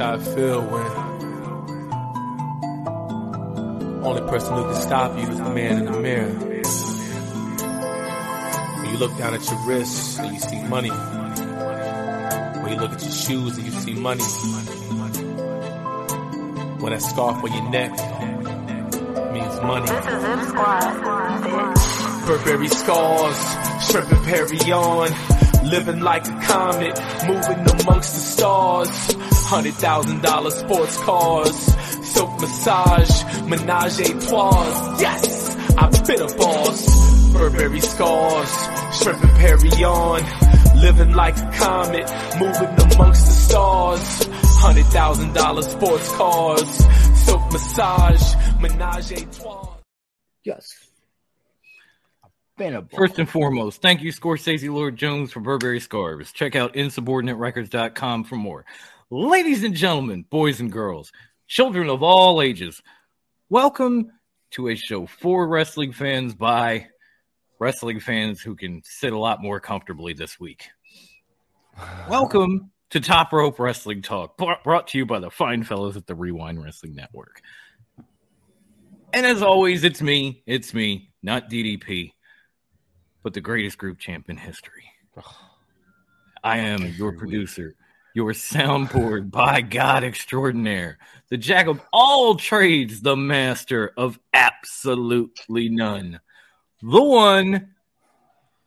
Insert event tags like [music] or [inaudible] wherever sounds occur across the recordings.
how it feel when only person who can stop you is the man in the mirror. When you look down at your wrists and you see money. When you look at your shoes and you see money. When that scarf on your neck means money. This is M Squad. Burberry scars, shrimp and Perry on. Living like a comet, moving amongst the stars. Hundred thousand dollar sports cars, silk massage, menage a trois. Yes, I've been a boss. Burberry scars, shrimp and Perry on. Living like a comet, moving amongst the stars. Hundred thousand dollar sports cars, silk massage, menage a trois. Yes. I've been a First and foremost, thank you, Scorsese Lord Jones, for Burberry Scarves. Check out insubordinaterecords.com for more. Ladies and gentlemen, boys and girls, children of all ages, welcome to a show for wrestling fans by wrestling fans who can sit a lot more comfortably this week. Welcome to Top Rope Wrestling Talk, brought brought to you by the fine fellows at the Rewind Wrestling Network. And as always, it's me, it's me, not DDP, but the greatest group champ in history. I am your producer, your soundboard by God extraordinaire, the jack of all trades, the master of absolutely none, the one,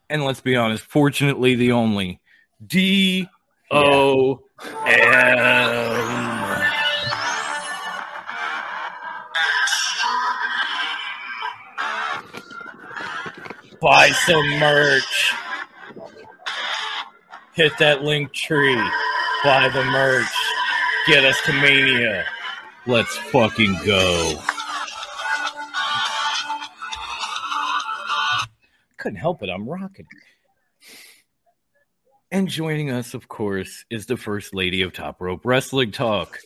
and let's be honest, fortunately, the only D O M. Buy some merch. Hit that LinkTree. Buy the merch. Get us to Mania. Let's fucking go. Couldn't help it. I'm rocking. And joining us, of course, is the First Lady of Top Rope Wrestling Talk.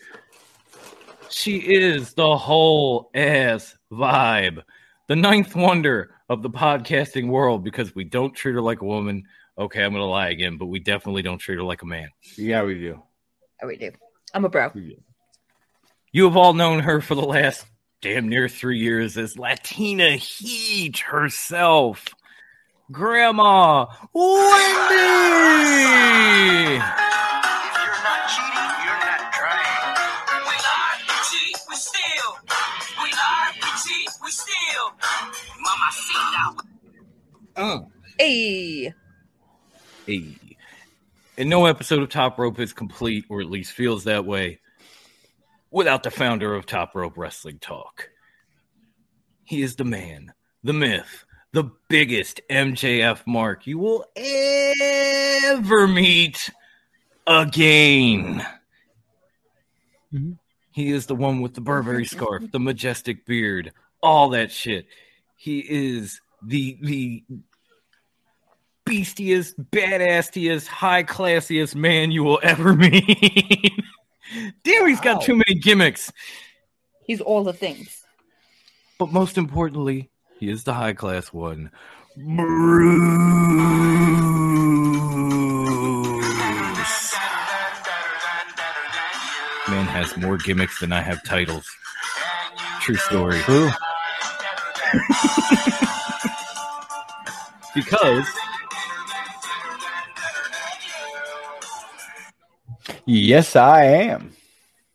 She is the whole ass vibe, the ninth wonder of the podcasting world because we don't treat her like a woman. Okay, I'm going to lie again, but we definitely don't treat her like a man. Yeah, we do. Oh, we do. I'm a bro. You have all known her for the last damn near three years as Latina Heat herself, Grandma Wendy. If you're not cheating, you're not trying. We lie, we cheat, we steal. We lie, we cheat, we steal. Mama Oh. Hey. Hey. And no episode of Top Rope is complete, or at least feels that way, without the founder of Top Rope Wrestling Talk. He is the man, the myth, the biggest MJF mark you will ever meet again. Mm-hmm. He is the one with the Burberry scarf, the majestic beard, all that shit. He is the the beastiest, badassiest, high classiest man you will ever [laughs] meet. Damn, he's got too many gimmicks. He's all the things. But most importantly, he is the high class one. Bruce. Man has more gimmicks than I have titles. True story. True. [laughs] Because Yes, I am.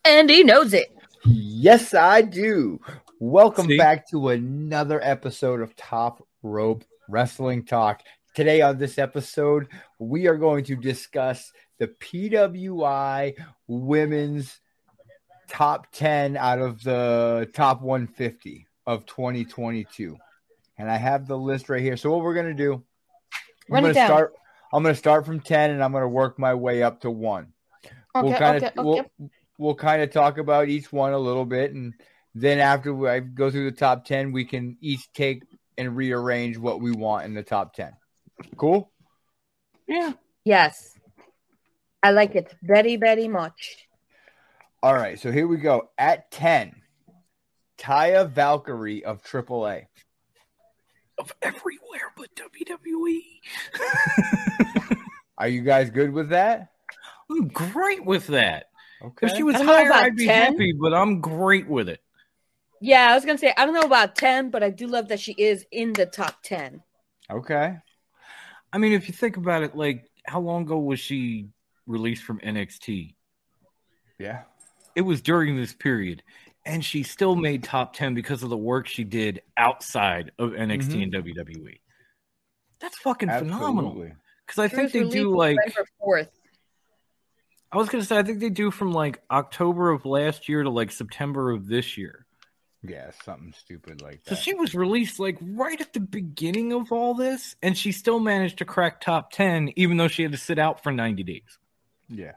And he knows it. Yes, I do. Welcome See? back to another episode of Top Rope Wrestling Talk. Today, on this episode, we are going to discuss the PWI women's top 10 out of the top 150 of 2022. And I have the list right here. So, what we're going to do, I'm Run going it to down. start. I'm going to start from 10 and I'm going to work my way up to one Okay, we'll kind of okay, we'll, we'll kind of talk about each one a little bit and then after I go through the top 10 we can each take and rearrange what we want in the top 10 cool? Yeah, Yes. I like it very, very much. all right so here we go. At 10 Taya Valkyrie of AAA of everywhere but WWE. [laughs] are you guys good with that I'm great with that. Okay. If she was higher, about I'd be 10. happy, but I'm great with it. Yeah, I was gonna say I don't know about ten, but I do love that she is in the top ten. okay. I mean, if you think about it, like how long ago was she released from NXT? Yeah. It was during this period, and she still made top ten because of the work she did outside of NXT mm-hmm. and WWE. That's fucking phenomenal. Because I She think they do like fourth. I was gonna say I think they do from like October of last year to like September of this year. Yeah, something stupid like So she was released like right at the beginning of all this, and she still managed to crack top ten, even though she had to sit out for ninety days. yeah.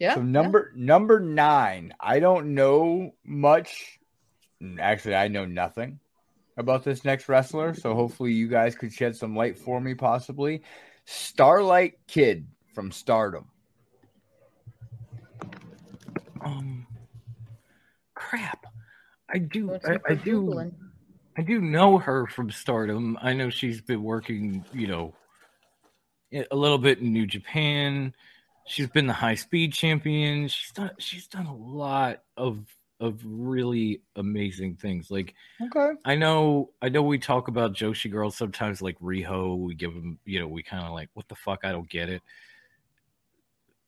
Yeah. So yeah. number number nine, I don't know much. Actually, I know nothing about this next wrestler. So hopefully, you guys could shed some light for me, possibly. Starlight Kid from Stardom. Crap. I do. I, I do. I do know her from Stardom. I know she's been working, you know, a little bit in New Japan. She's been the high speed champion. She's done. She's done a lot of of really amazing things. Like Okay. I know, I know we talk about Joshi girls sometimes, like Riho. We give them, you know, we kind of like, what the fuck? I don't get it.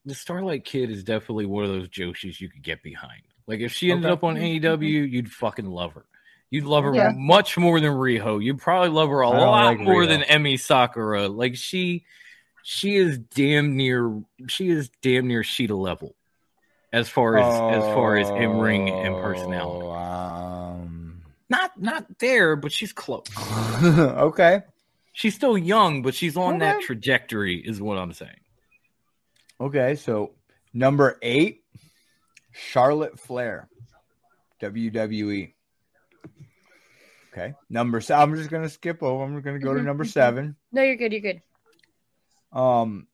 The Starlight Kid is definitely one of those Joshis you could get behind. Like if she ended Okay. up on AEW, you'd fucking love her. You'd love her Yeah. much more than Riho. You'd probably love her a I lot like more Riho. than Emi Sakura. Like she, she is damn near, she is damn near Shida level, as far as as far as in ring and personality. Oh, Um, Not not there, but she's close. [laughs] okay. She's still young, but she's on that trajectory, is what I'm saying. Okay. So number eight, Charlotte Flair, WWE. Okay. Number seven. I'm just gonna skip over. I'm gonna go to Mhm, number mhm. seven. No, you're good. You're good. Um,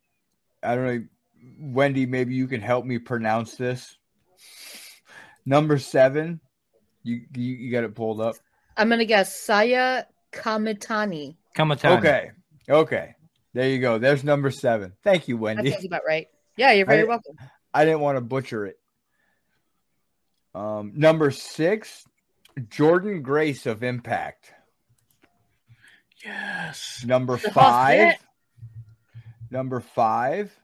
I don't know, Wendy. Maybe you can help me pronounce this. Number seven. You you, you got it pulled up. I'm gonna guess Saya Kamitani. Kamatani. Okay. Okay. There you go. There's number seven. Thank you, That Wendy. sounds about right. Yeah, you're very I- welcome. I didn't want to butcher it. Um, number six, Jordynne Grace of Impact. Yes. Number five. Number five.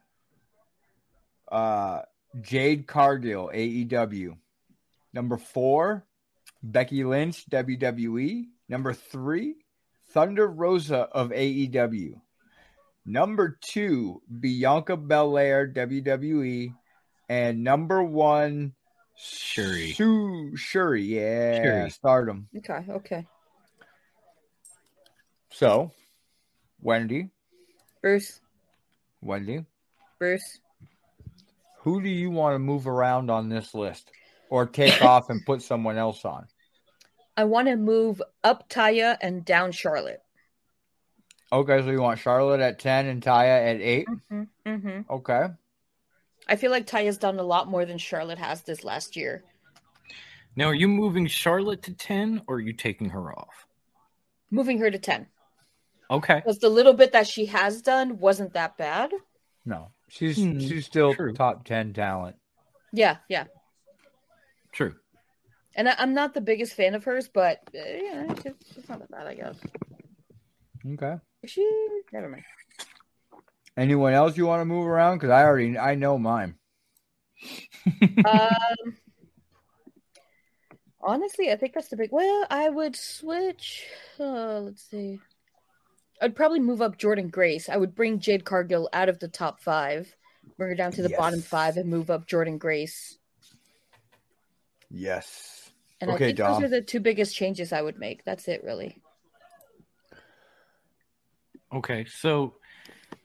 Uh, Jade Cargill, AEW. Number four, Becky Lynch, WWE. Number three, Thunder Rosa of AEW. Number two, Bianca Belair, WWE. And number one, Syuri. Sue Syuri. Yeah, Syuri. Stardom. Okay. Okay. So, Wendy, Bruce. Wendy, Bruce. who do you want to move around on this list or take off and put someone else on? I want to move up Taya and down Charlotte. Okay, so you want Charlotte at 10 and Taya at 8? Mm-hmm. Mm-hmm. Okay. I feel like Taya's done a lot more than Charlotte has this last year. Now, are you moving Charlotte to 10 or are you taking her off? Moving her to 10. Okay. Because the little bit that she has done wasn't that bad. No. She's Hmm, she's still true. top 10 talent. Yeah, yeah. True. And I, I'm not the biggest fan of hers, but uh, yeah, she's, she's not that bad, I guess. Okay. Is she? Never mind. Anyone else you want to move around cuz I already I know mine. [laughs] um, honestly, I think that's the big. Well, I would switch. Uh, let's see. I'd probably move up Jordynne Grace. I would bring Jade Cargill out of the top five, bring her down to the bottom five, and move up Jordynne Grace. Yes. And I think Dom. those are the two biggest changes I would make. That's it, really. Okay. So,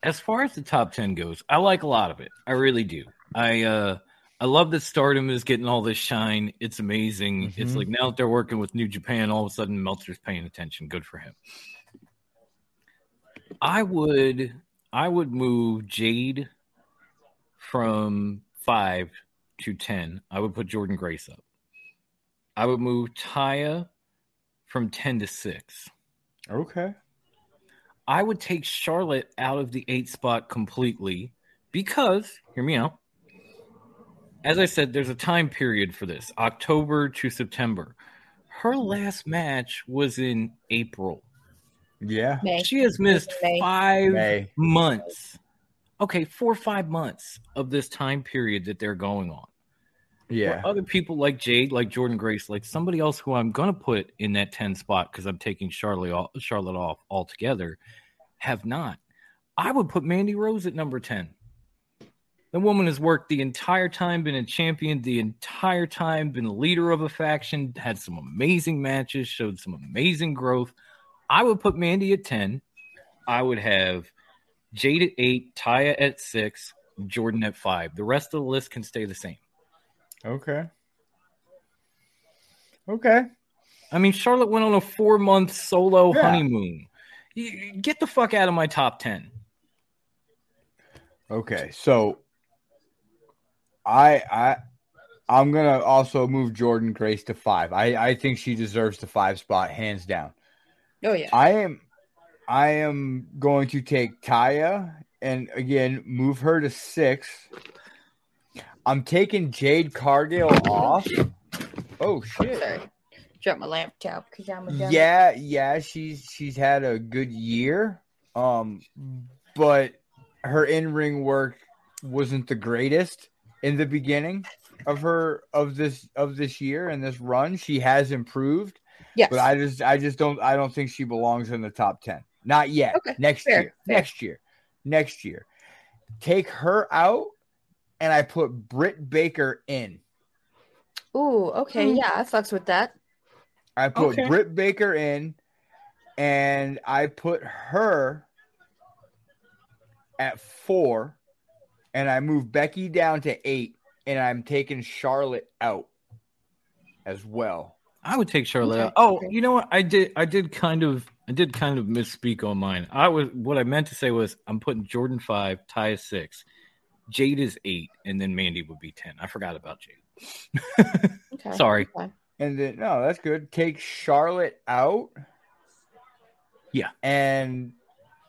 as far as the top 10 goes, I like a lot of it. I really do. I, uh, I love that Stardom is getting all this shine. It's amazing. It's Mhm. like now that they're working with New Japan, all of a sudden Meltzer's paying attention. Good for him. I would I would move Jade from five to ten. I would put Jordynne Grace up. I would move Taya from ten to six. Okay. I would take Charlotte out of the eight spot completely because hear me out. as I said, there's a time period for this October to September. Her last match was in April. Yeah. May. She has missed May. five May. months. Okay, four or five months of this time period that they're going on. Yeah. Where other people like Jade, like Jordynne Grace, like somebody else who I'm going to put in that 10 spot because I'm taking Charlotte off, Charlotte off altogether, have not. I would put Mandy Rose at number 10. The woman has worked the entire time, been a champion the entire time, been a leader of a faction, had some amazing matches, showed some amazing growth. I would put Mandy at 10. I would have Jade at 8, Taya at 6, Jordan at 5. The rest of the list can stay the same. Okay. Okay. I mean, Charlotte went on a four month solo Yeah. honeymoon. You- you Get the fuck out of my top 10. Okay. So I I I'm gonna also move Jordynne Grace to five. I, I think she deserves the five spot, hands down. Oh yeah. I am I am going to take Taya and again move her to six. I'm taking Jade Cargill off. Oh shit. Sorry. Drop my laptop because I'm a dummy. Yeah, yeah, she's she's had a good year. Um but her in-ring work wasn't the greatest in the beginning of her of this of this year and this run. She has improved, Yes. but I just I just don't I don't think she belongs in the top 10. Not yet. Okay, Next fair, year. fair. Next year. Next year. Take her out and I put Britt Baker in. Ooh, okay, Hmm. yeah, I fucks with that. I put Okay. Britt Baker in, and I put her at four, and I move Becky down to eight, and I'm taking Charlotte out as well. I would take Charlotte Okay, out. Oh, okay. you know what? I did I did kind of I did kind of misspeak on mine. I was what I meant to say was I'm putting Jordynne five, Ty is six, Jade is eight, and then Mandy would be ten. I forgot about Jade. Okay. [laughs] Sorry. okay. And then no, that's good. Take Charlotte out. Yeah. And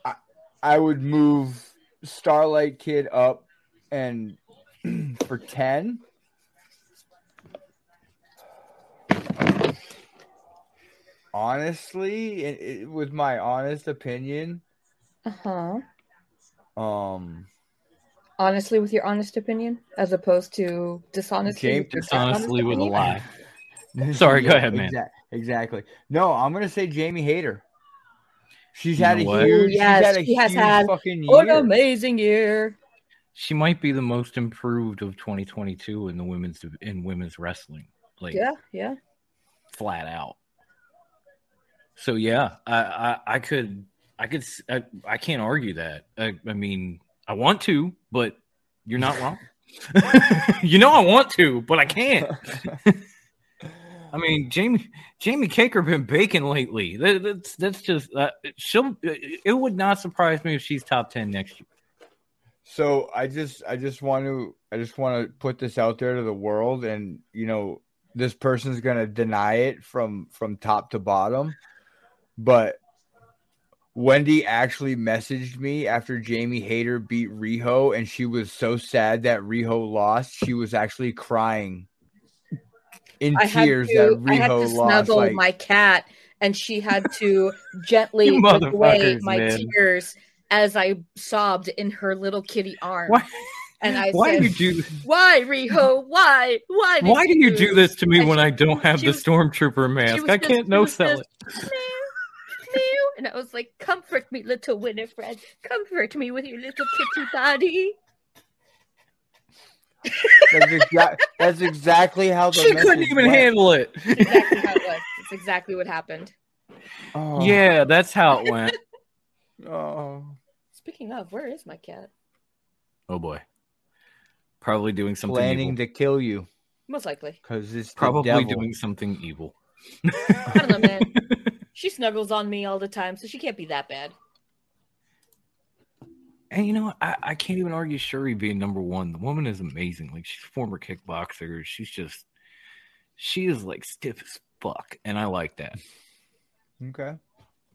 I, I would move Starlight Kid up and [clears throat] for 10. Honestly, it, it, with my honest opinion, Uh-huh. um Honestly, with your honest opinion, as opposed to dishonestly. James- with Dishonestly dishonest with a lie. Sorry, go [laughs] ahead, man. exa- exactly. No, I'm gonna say Jamie Hayter. She's You had a what? huge, yes, she's had a she has huge had fucking an year. amazing year. She might be the most improved of 2022 in the women's in women's wrestling. Like Yeah, yeah. flat out. So yeah, I I, I could I could s- I, I can't argue that. I, I mean, I want to, but you're not wrong. [laughs] you know I want to, but I can't. [laughs] I mean, Jamie Jamie Caker been baking lately. That, that's that's just uh, she'll. It would not surprise me if she's top ten next year. So I just I just want to I just want to put this out there to the world and you know this person's going to deny it from from top to bottom but Wendy actually messaged me after Jamie Hayter beat Riho and she was so sad that Riho lost she was actually crying in I tears to, that I had to lost snuggle like my cat, and she had to [laughs] gently wipe away my man. tears as I sobbed in her little kitty arm. Why? And I why said, do you do? "Why, Riho? Why? Why? Why do you do this to me And when she- I don't have the stormtrooper mask? I can't no sell it. Meow, meow. And I was like, "Comfort me, little Winifred. Comfort me with your little kitty body." that's, exa- that's exactly how the She couldn't even went. handle it. Exactly how it was. It's exactly what happened. oh, Yeah, that's how it went. [laughs] oh. Speaking of, where is my cat? Oh boy, probably doing something planning evil. to kill you Most likely. because it's the Probably devil. doing something evil. I don't know, man. [laughs] She snuggles on me all the time, so she can't be that bad. And you know, what? I, I can't even argue Syuri being number one. The woman is amazing. Like she's a former kickboxer. She's just she is like stiff as fuck, and I like that. Okay.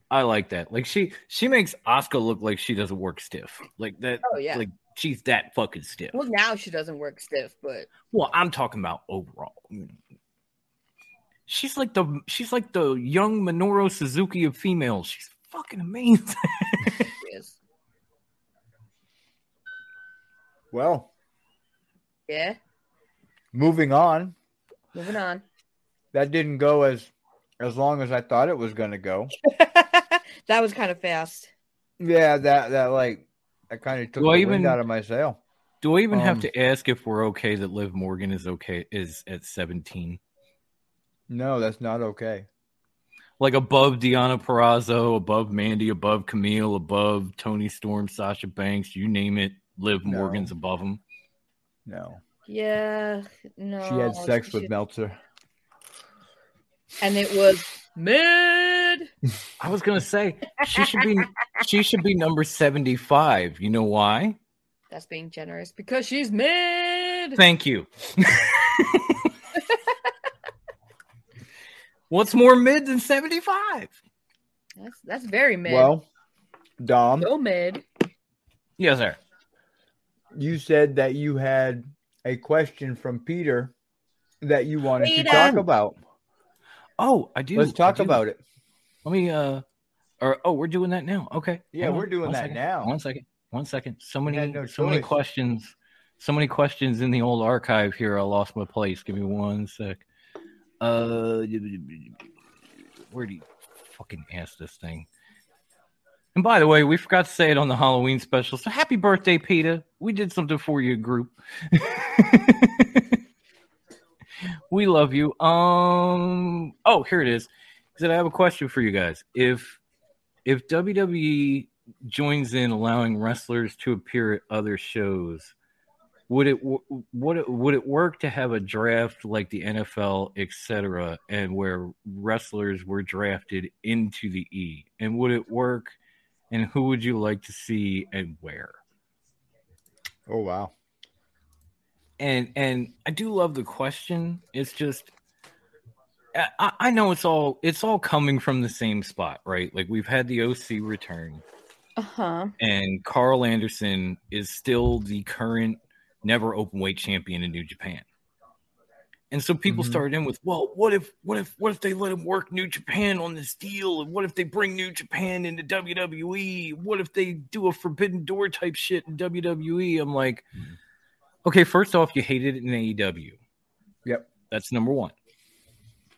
I like that. Like she she makes Oscar look like she doesn't work stiff. Like that. Oh yeah. Like She's that fucking stiff. Well, now she doesn't work stiff, but Well, I'm talking about overall. She's like the she's like the young Minoru Suzuki of females. She's fucking amazing. she is. Well, Yeah. moving on. Moving on. That didn't go as as long as I thought it was going to go. [laughs] that was kind of fast. Yeah, that that like I kind of took Do I the even- wind out of my sail. Do I even have Um, to ask if we're okay that Liv Morgan is okay is at 17? No, that's not okay. Like above Deonna Purrazzo, above Mandy, above Camille, above Toni Storm, Sasha Banks, you name it, Liv No. Morgan's above them. No, Yeah. No. she had sex she with should- Meltzer. And it was mid. I was gonna say she should be she should be number 75. You know why? That's being generous because she's mid. Thank you. [laughs] What's more mid than 75? That's that's very mid. Well, Dom, so mid. Yes, sir. you said that you had a question from Peter that you wanted Peter. to talk about. Oh, I do. Let's talk do. about it. Let me uh or oh, we're doing that now. Okay. Yeah, Hang we're on. doing One that second. now. One second. One second. So many no so many questions. So many questions in the old archive here. I lost my place. Give me one sec. Uh where do you fucking ask this thing? And by the way, we forgot to say it on the Halloween special. So happy birthday, Peter. We did something for you, group. [laughs] we love you. Um oh, here it is. He said I have a question for you guys. If if WWE joins in allowing wrestlers to appear at other shows, would it w- would it would it work to have a draft like the NFL, etc., and where wrestlers were drafted into the E? And would it work? And who would you like to see and where? Oh wow. and and I do love the question. It's just I, I know it's all it's all coming from the same spot, right? Like we've had the OC return, Uh huh. and Karl Anderson is still the current NEVER Openweight champion in New Japan. And so people Mhm. started in with, well, what if what if what if they let him work New Japan on this deal? And what if they bring New Japan into WWE? What if they do a forbidden door type shit in WWE? I'm like, okay, first off, you hated it in AEW. Yep. That's number one.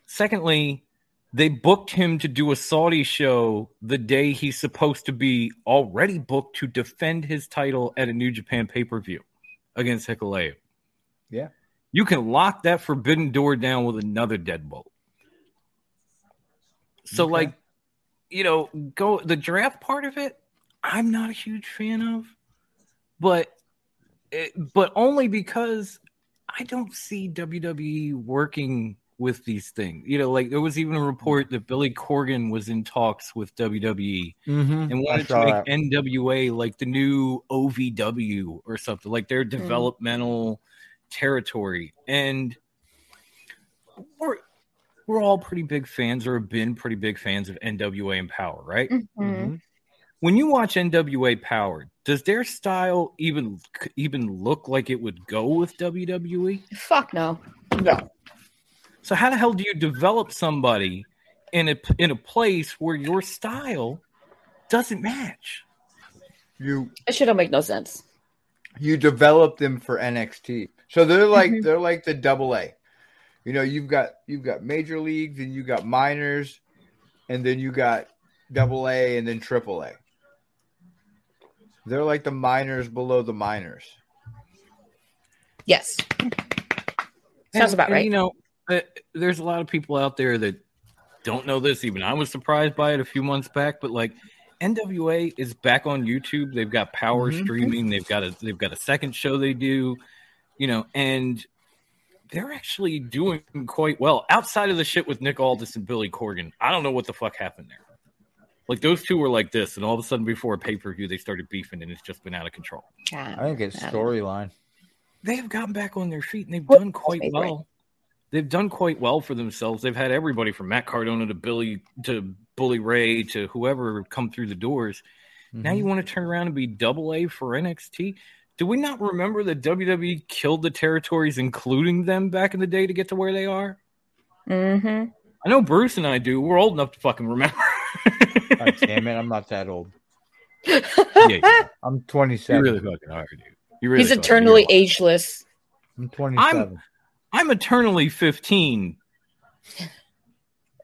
Secondly, they booked him to do a Saudi show the day he's supposed to be already booked to defend his title at a New Japan pay per view against Hikuleo. Yeah. You can lock that forbidden door down with another deadbolt. So, Okay. like, you know, go the draft part of it, I'm not a huge fan of, but it, but only because I don't see WWE working with these things. You know, like there was even a report that Billy Corgan was in talks with WWE Mm-hmm. and wanted to make NWA like the new OVW or something, like their developmental territory. And we're we're all pretty big fans or have been pretty big fans of NWA and Power, right? Mm-hmm. When you watch NWA Power, does their style even even look like it would go with WWE? Fuck no. No. So how the hell do you develop somebody in a in a place where your style doesn't match? You That shit don't make no sense. you develop them for NXT. So they're like Mhm. they're like the double A. You know, you've got you've got major leagues and you got minors, and then you got double A and then triple A. They're like the minors below the minors. Yes. Sounds about right. You know, there's a lot of people out there that don't know this. Even I was surprised by it a few months back. But like, NWA is back on YouTube. They've got power Mhm. streaming. They've got a they've got a second show they do. You know, and they're actually doing quite well outside of the shit with Nick Aldis and Billy Corgan. I don't know what the fuck happened there. Like those two were like this, and all of a sudden before a pay per view, they started beefing, and it's just been out of control. God, I think it's I don't know. storyline. they have gotten back on their feet and they've done quite right. well. They've done quite well for themselves. They've had everybody from Matt Cardona to Billy to Bully Ray to whoever come through the doors. Now Mhm. you want to turn around and be double A for NXT? Do we not remember that WWE killed the territories, including them, back in the day to get to where they are? Mm-hmm. I know Bruce and I do. We're old enough to fucking remember. God damn it, I'm not that old. yeah, you, I'm 27. you 27. really fucking are, dude. You really He's eternally ageless. I'm 27. I'm eternally 15,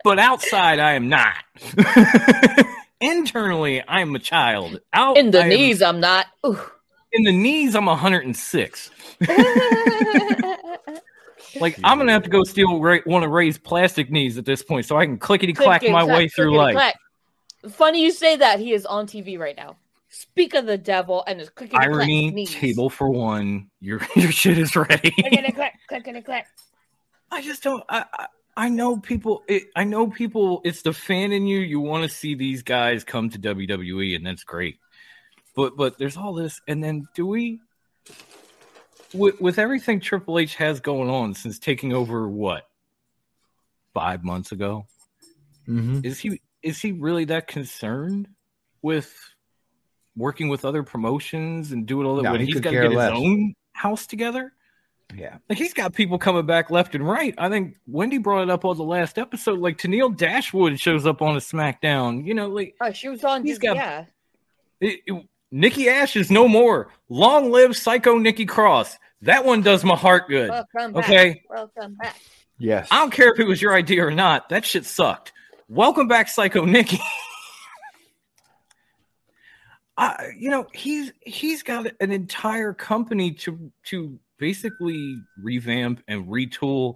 but outside I am not. [laughs] Internally, I'm a child. Out In the I am- knees, I'm not. Ooh. in the knees, I'm 106. [laughs] Like I'm gonna have to go steal Ray, one of Ray's plastic knees at this point, so I can clickety clack my way through life. Funny you say that. He is on TV right now. Speak of the devil and his clickety Irony, knees. table for one. Your [laughs] your shit is ready. Clickety clack, clickety clack. I just don't. I I, I know people. It, I know people. It's the fan in you. You want to see these guys come to WWE, and that's great. But but there's all this, and then do we? With with everything Triple H has going on since taking over, what five months ago? Mhm. Is he is he really that concerned with working with other promotions and doing all that No, when he he's could got to care get his own house together? Yeah. Like he's got people coming back left and right. I think Wendy brought it up on the last episode. Like Tenille Dashwood shows up on a SmackDown. You know, like Oh, she was on. He's He's got- yeah. it, it- Nikki Ash is no more. Long live Psycho Nikki Cross. That one does my heart good. Welcome back. Okay. Welcome back. Yes. I don't care if it was your idea or not. That shit sucked. Welcome back, Psycho Nikki. [laughs] You know, he's he's got an entire company to to basically revamp and retool.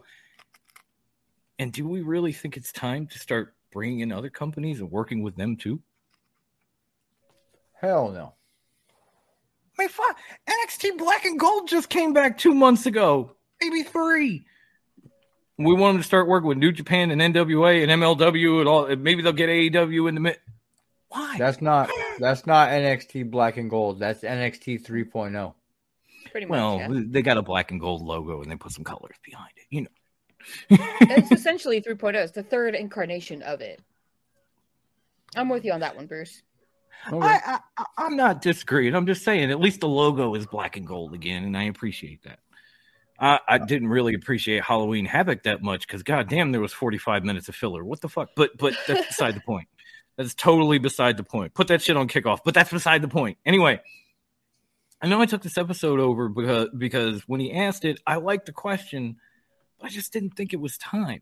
And do we really think it's time to start bringing in other companies and working with them too? Hell no. I mean, fuck, NXT Black and Gold just came back two months ago, maybe three. We want them to start working with New Japan and NWA and MLW and all. Maybe they'll get AEW in the mid. Why? That's not that's not NXT Black and Gold. That's NXT 3.0. Pretty much. well, yeah. they got a black and gold logo and they put some colors behind it. You know, it's [laughs] essentially 3.0. It's the third incarnation of it. I'm with you on that one, Bruce. Okay. I, I I'm not disagreeing. I'm just saying at least the logo is black and gold again, and I appreciate that. I, I didn't really appreciate Halloween Havoc that much because goddamn, there was 45 minutes of filler. What the fuck? But but that's beside the point. That's totally beside the point. Put that shit on kickoff. But that's beside the point. Anyway, I know I took this episode over because because when he asked it, I liked the question, but I just didn't think it was time.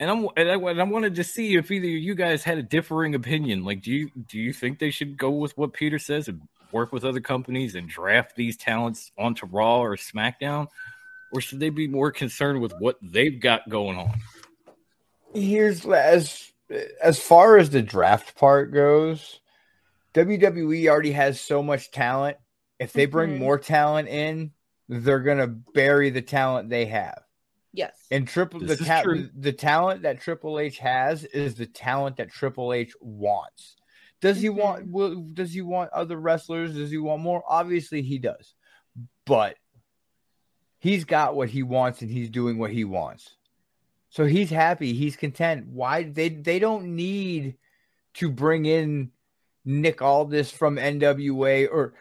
And I'm and I, and I wanted to see if either of you guys had a differing opinion. Like, do you do you think they should go with what Peter says and work with other companies and draft these talents onto Raw or SmackDown, or should they be more concerned with what they've got going on? Here's as as far as the draft part goes, WWE already has so much talent. If they bring Mhm. more talent in, they're gonna bury the talent they have. Yes. And triple the This is ta- the talent that Triple H has is the talent that Triple H wants. Does he want will, does he want other wrestlers? Does he want more? Obviously he does. But he's got what he wants and he's doing what he wants. So he's happy, he's content. Why they they don't need to bring in Nick Aldis from NWA or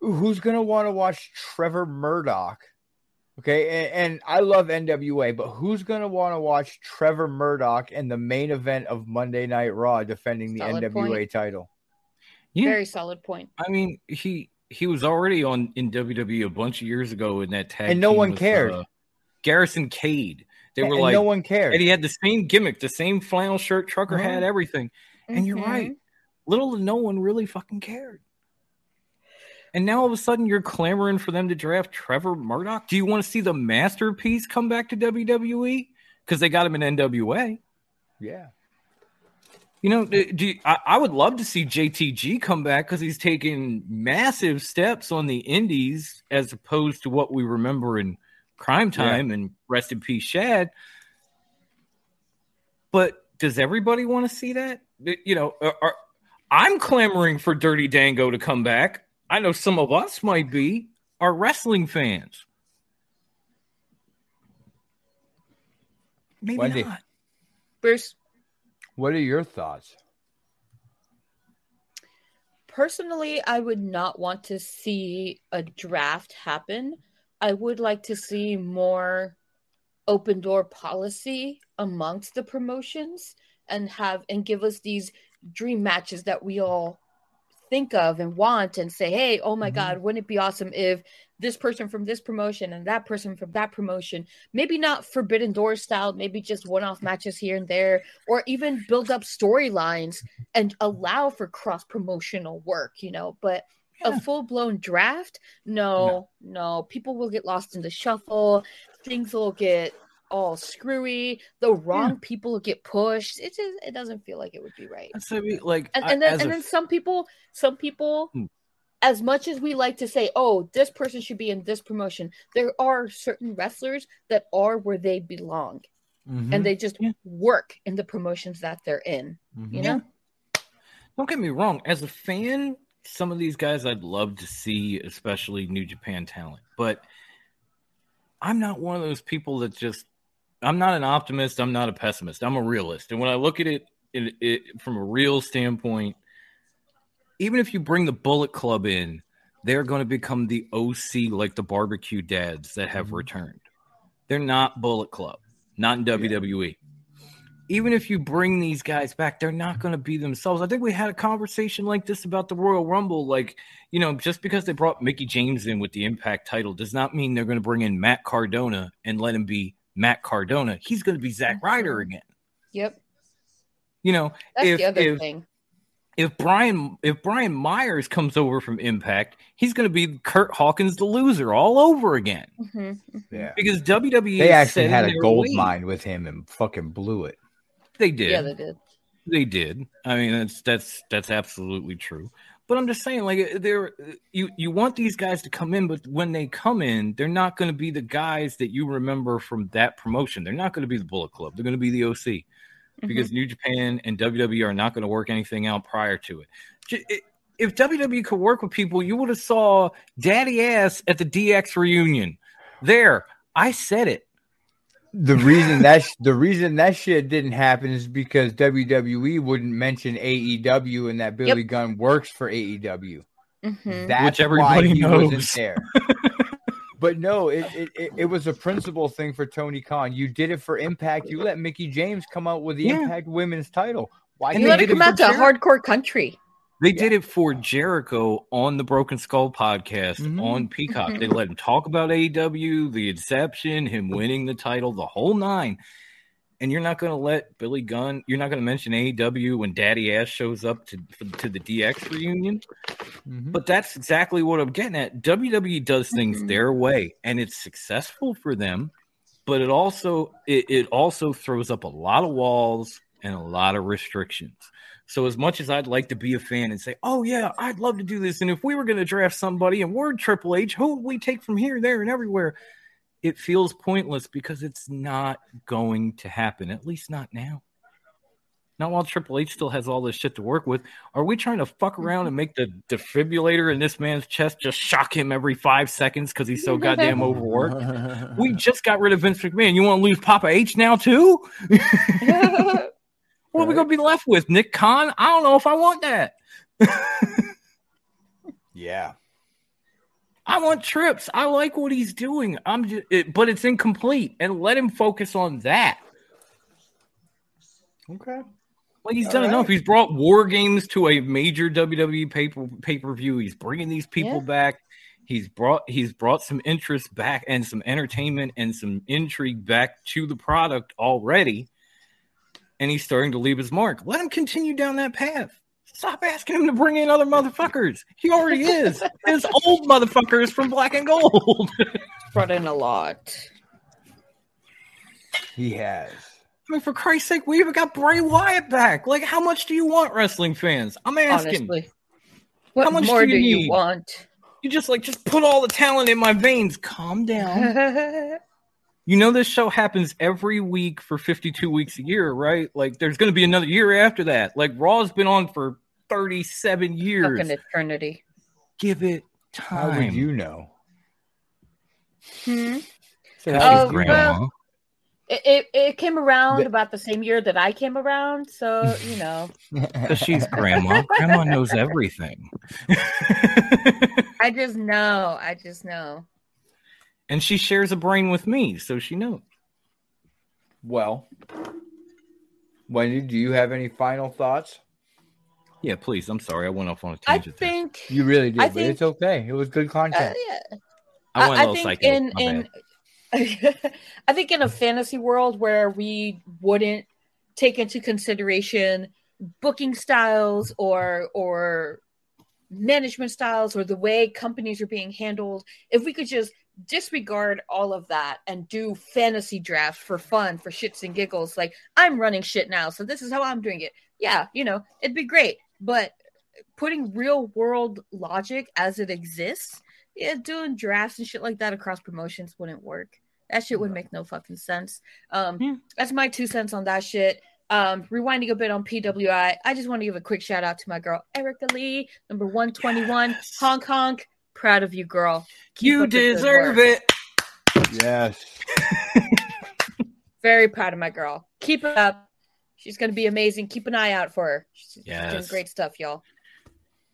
who's going to want to watch Trevor Murdoch Okay, and, and I love NWA, but who's gonna want to watch Trevor Murdoch in the main event of Monday Night Raw defending the NWA point. title? Yeah, Very solid point. I mean he he was already on in WWE a bunch of years ago in that tag, And no team one cared. uh, Garrison Cade. They were and like, no one cared. and he had the same gimmick, the same flannel shirt, trucker Uh-huh. hat, everything. And you're Mhm. right. Little to no one really fucking cared. And now all of a sudden you're clamoring for them to draft Trevor Murdoch. Do you want to see the masterpiece come back to WWE? Because they got him in NWA. yeah, You know, do do you- I, I would love to see JTG come back because he's taken massive steps on the indies as opposed to what we remember in Crime Time and Rest in Peace Shad. But does everybody want to see that? You know, are, are- I'm clamoring for Dirty Dango to come back. I know some of us might be are wrestling fans. Maybe Wendy. not. Bruce, what are your thoughts? personally, I would not want to see a draft happen. I would like to see more open door policy amongst the promotions and have and give us these dream matches that we all think of and want and say, hey, oh my Mhm. God, wouldn't it be awesome if this person from this promotion and that person from that promotion, maybe not forbidden door style, maybe just one off matches here and there, or even build up storylines and allow for cross promotional work, you know, but. A full blown draft, no, no, people will get lost in the shuffle, things will get all screwy, the wrong people will get pushed. It just it doesn't feel like it would be right I mean, like, and, and then and then some people some people Hmm. as much as we like to say oh this person should be in this promotion there are certain wrestlers that are where they belong Mhm. and they just Yeah. work in the promotions that they're in Mhm. you know Don't get me wrong. As a fan, some of these guys I'd love to see, especially New Japan talent. But I'm not one of those people that just. I'm not an optimist. I'm not a pessimist. I'm a realist. And when I look at it, it, it from a real standpoint, even if you bring the Bullet Club in, they're going to become the OC like the barbecue dads that have Mhm. returned. They're not Bullet Club, not in WWE even if you bring these guys back, they're not going to be themselves. I think we had a conversation like this about the Royal Rumble. Like, you know, just because they brought Mickie James in with the Impact title does not mean they're going to bring in Matt Cardona and let him be Matt Cardona. He's going to be Zack Ryder again. yep You know, that's if the other if, thing if Brian if Brian Myers comes over from Impact, he's going to be Kurt Hawkins the loser all over again Mhm, mhm. Yeah. because WWE They actually had a gold way. mine with him and fucking blew it. They did. yeah they did They did. I mean, that's that's that's absolutely true. But I'm just saying, like, they're you you want these guys to come in, but when they come in, they're not going to be the guys that you remember from that promotion. They're not going to be the Bullet Club. They're going to be the OC mm-hmm. because New Japan and WWE are not going to work anything out prior to it- If WWE could work with people, you would have saw Daddy Ass at the DX reunion. There, I said it. The reason that sh- the reason that shit didn't happen is because WWE wouldn't mention AEW and that Billy Gunn works for AEW. Mhm. That's Which everybody why he wasn't there. [laughs] but no, it, it, it, it was a principle thing for Tony Khan. You did it for Impact. You let Mickie James come out with the Yeah. Impact Women's title. Why And you they let it did come out to Jericho. hardcore country They did it for Jericho on the Broken Skull podcast Mhm. on Peacock. They [laughs] let him talk about AEW, the Inception, him winning the title, the whole nine. And you're not going to let Billy Gunn, you're not going to mention AEW when Daddy Ass shows up to, to the DX reunion. Mhm. But that's exactly what I'm getting at. WWE does things Mhm. their way, and it's successful for them. But it also it, it also throws up a lot of walls and a lot of restrictions. So as much as I'd like to be a fan and say, "Oh yeah, I'd love to do this," and if we were going to draft somebody and we're Triple H, who would we take from here, there, and everywhere? It feels pointless because it's not going to happen. At least not now. Not while Triple H still has all this shit to work with. Are we trying to fuck around and make the defibrillator in this man's chest just shock him every five seconds because he's so goddamn overworked? [laughs] We just got rid of Vince McMahon. You want to lose Papa H now too? [laughs] What are we gonna be left with? Nick Khan? I don't know if I want that. [laughs] yeah. I want trips. I like what he's doing. I'm just, it, but it's incomplete, and let him focus on that. Okay. Like he's All done enough. He's brought war games to a major WWE paper pay per view. He's bringing these people Yeah. back. He's brought he's brought some interest back and some entertainment and some intrigue back to the product already. And he's starting to leave his mark. Let him continue down that path. Stop asking him to bring in other motherfuckers. He already is. His old motherfuckers from Black and Gold. [laughs] brought in a lot He has. I mean, for Christ's sake, we even got Bray Wyatt back. Like, how much do you want, wrestling fans? I'm asking. honestly what much more do do you you, need? want You just like just put all the talent in my veins. Calm down. [laughs] you know this show happens every week for 52 weeks a year, right? Like there's going to be another year after that. Like Raw's been on for 37 years. fucking eternity Give it time. How would you know? hmm? So Thank Oh, Grandma. know? It, it, it came around The- about the same year that I came around, so you know, Because she's grandma. grandma knows everything. [laughs] I just know, I just know. And she shares a brain with me, so she knows. well, Wendy, do you have any final thoughts? Yeah, please. I'm sorry. I went off on a tangent. I think there. You really did, I but think- it's okay. It was good uh, content. yeah, I went a I, little think psycho. in My in. [laughs] I think in a fantasy world where we wouldn't take into consideration booking styles or or management styles or the way companies are being handled, if we could just disregard all of that and do fantasy drafts for fun, for shits and giggles, like I'm running shit now, so this is how I'm doing it. Yeah, you know, it'd be great. But putting real world logic as it exists yeah, doing drafts and shit like that across promotions wouldn't work. That shit would make no fucking sense. Um, Yeah. that's my two cents on that shit. Um, rewinding a bit on PWI, I just want to give a quick shout out to my girl Erica Lee, number one twenty one, Yes. honk honk. Proud of you, girl. Keep You up the good deserve it. yes. [laughs] Very proud of my girl. Keep it up. She's gonna be amazing. Keep an eye out for her. She's, she's doing great stuff, y'all.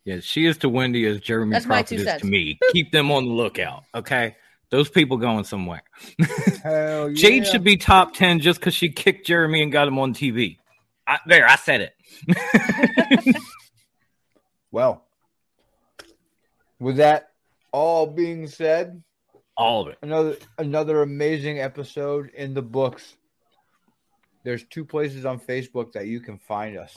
Yeah, she is to Wendy as Jeremy That's my two is cents. to me. Keep them on the lookout, okay? Those people going somewhere. [laughs] Hell yeah. Jade should be top 10 just because she kicked Jeremy and got him on TV. I, there, I said it. [laughs] Well, with that all being said, All of it. another another amazing episode in the books. There's two places on Facebook that you can find us.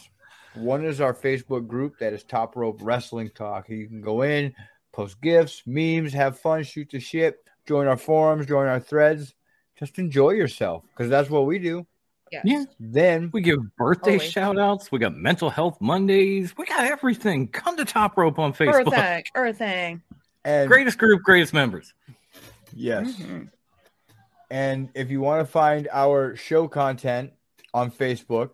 One is our Facebook group that is Top Rope Wrestling Talk. You can go in, post gifts, memes, have fun, shoot the shit, join our forums, join our threads. Just enjoy yourself because that's what we do. Yes. Yeah. Then We give birthday Always. shout outs. We got mental health Mondays. We got everything. Come to Top Rope on Facebook. Earthang, Earthang. And Greatest group, greatest members. yes. Mhm. And if you want to find our show content on Facebook,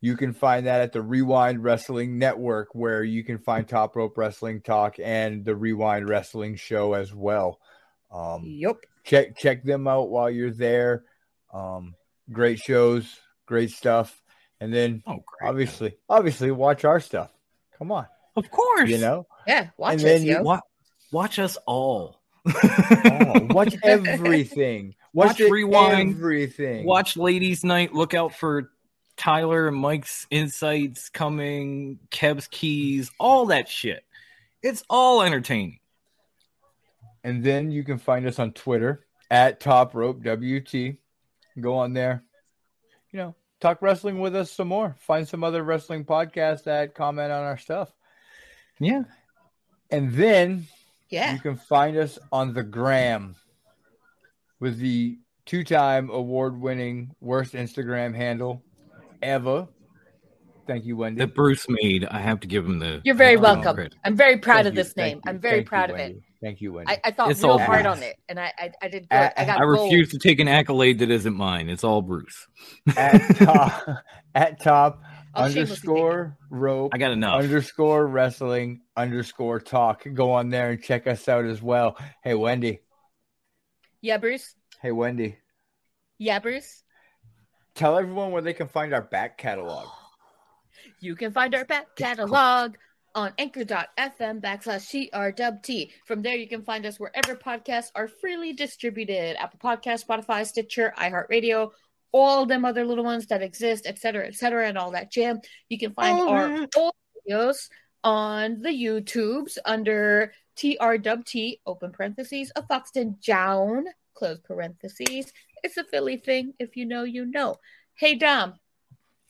you can find that at the WreWind Wrestling Network, where you can find Top Rope Wrestling Talk and the WreWind Wrestling Show as well. Um, Yup. check check them out while you're there. Um, great shows, great stuff, and then Oh, great. obviously, obviously, watch our stuff. Come on, Of course. you know, Yeah, watch And us, then you yo. Wa- watch us all. oh, watch [laughs] everything. Watch it- Rewind. everything. Watch Ladies Night. Look out for Tyler and Mike's insights coming, Kev's keys, all that shit. It's all entertaining. And then you can find us on Twitter at Top Rope WT. Go on there, you know, talk wrestling with us some more. Find some other wrestling podcasts that comment on our stuff. Yeah. And then Yeah. you can find us on the gram with the two time award winning worst Instagram handle ever. Thank you, Wendy. That Bruce made. I have to give him the. You're very I have to give him welcome. credit. I'm very proud Thank of this thank name. you, I'm very thank you, proud of it. Thank you, Wendy. I, I thought It's real all hard Bruce. on it, and I I, I did good. I- I got I gold. refuse to take an accolade that isn't mine. It's all Bruce. at [laughs] top, at top I'll shamelessly underscore rope I got enough. underscore wrestling underscore talk. Go on there and check us out as well. Hey, Wendy. Yeah, Bruce. Hey, Wendy. Yeah, Bruce. Tell everyone where they can find our back catalog. [gasps] You can find our back catalog on anchor.fm backslash TRWT. From there, you can find us wherever podcasts are freely distributed Apple Podcasts, Spotify, Stitcher, iHeartRadio, all them other little ones that exist, etc., etc., and all that jam. You can find All our that. old videos on the YouTubes under TRWT, open parentheses, a Foxton Jown, close parentheses. It's a Philly thing. If you know, you know. Hey, Dom,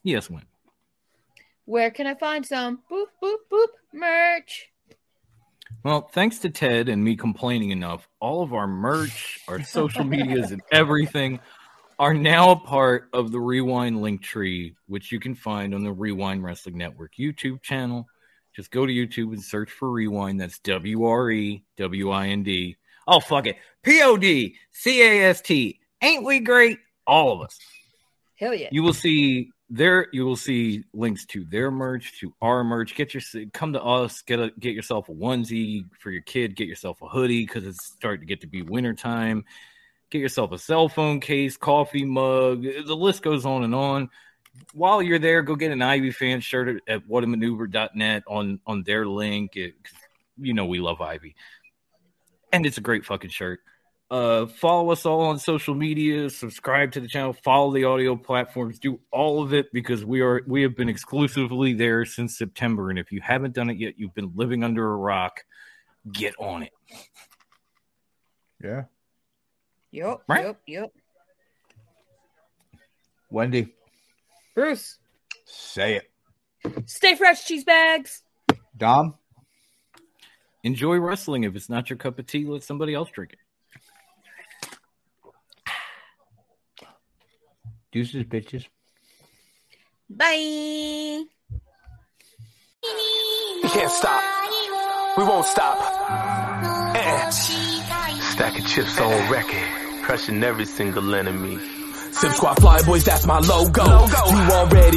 Yes, Win. where can I find some boop boop boop merch? Well, thanks to Ted and me complaining enough, all of our merch, our social medias, and everything are now a part of the WreWind link tree, which you can find on the WreWind Wrestling Network YouTube channel. Just go to YouTube and search for WreWind. That's W R E W I N D. Oh, fuck it. P O D C A S T. Ain't we great? All of us Hell yeah. you will see there you will see links to their merch to our merch get your come to us get a get yourself a onesie for your kid get yourself a hoodie because it's starting to get to be winter time Get yourself a cell phone case, coffee mug. The list goes on and on. While you're there, go get an Ivy fan shirt at, at whatamaneuver.net on on their link. It, you know we love Ivy, and it's a great fucking shirt. Uh, follow us all on social media. Subscribe to the channel. Follow the audio platforms. Do all of it because we are we have been exclusively there since September. And if you haven't done it yet, you've been living under a rock. Get on it. Yeah. Yep. Right? Yep. Yep. Wendy, Bruce, say it. stay fresh, cheese bags. Dom, Enjoy wrestling. If it's not your cup of tea, let somebody else drink it. deuces, bitches. Bye. We can't stop. We won't stop. Eh. Stack of chips on record, crushing every single enemy. Sim Squad Fly Boys, that's my logo. You already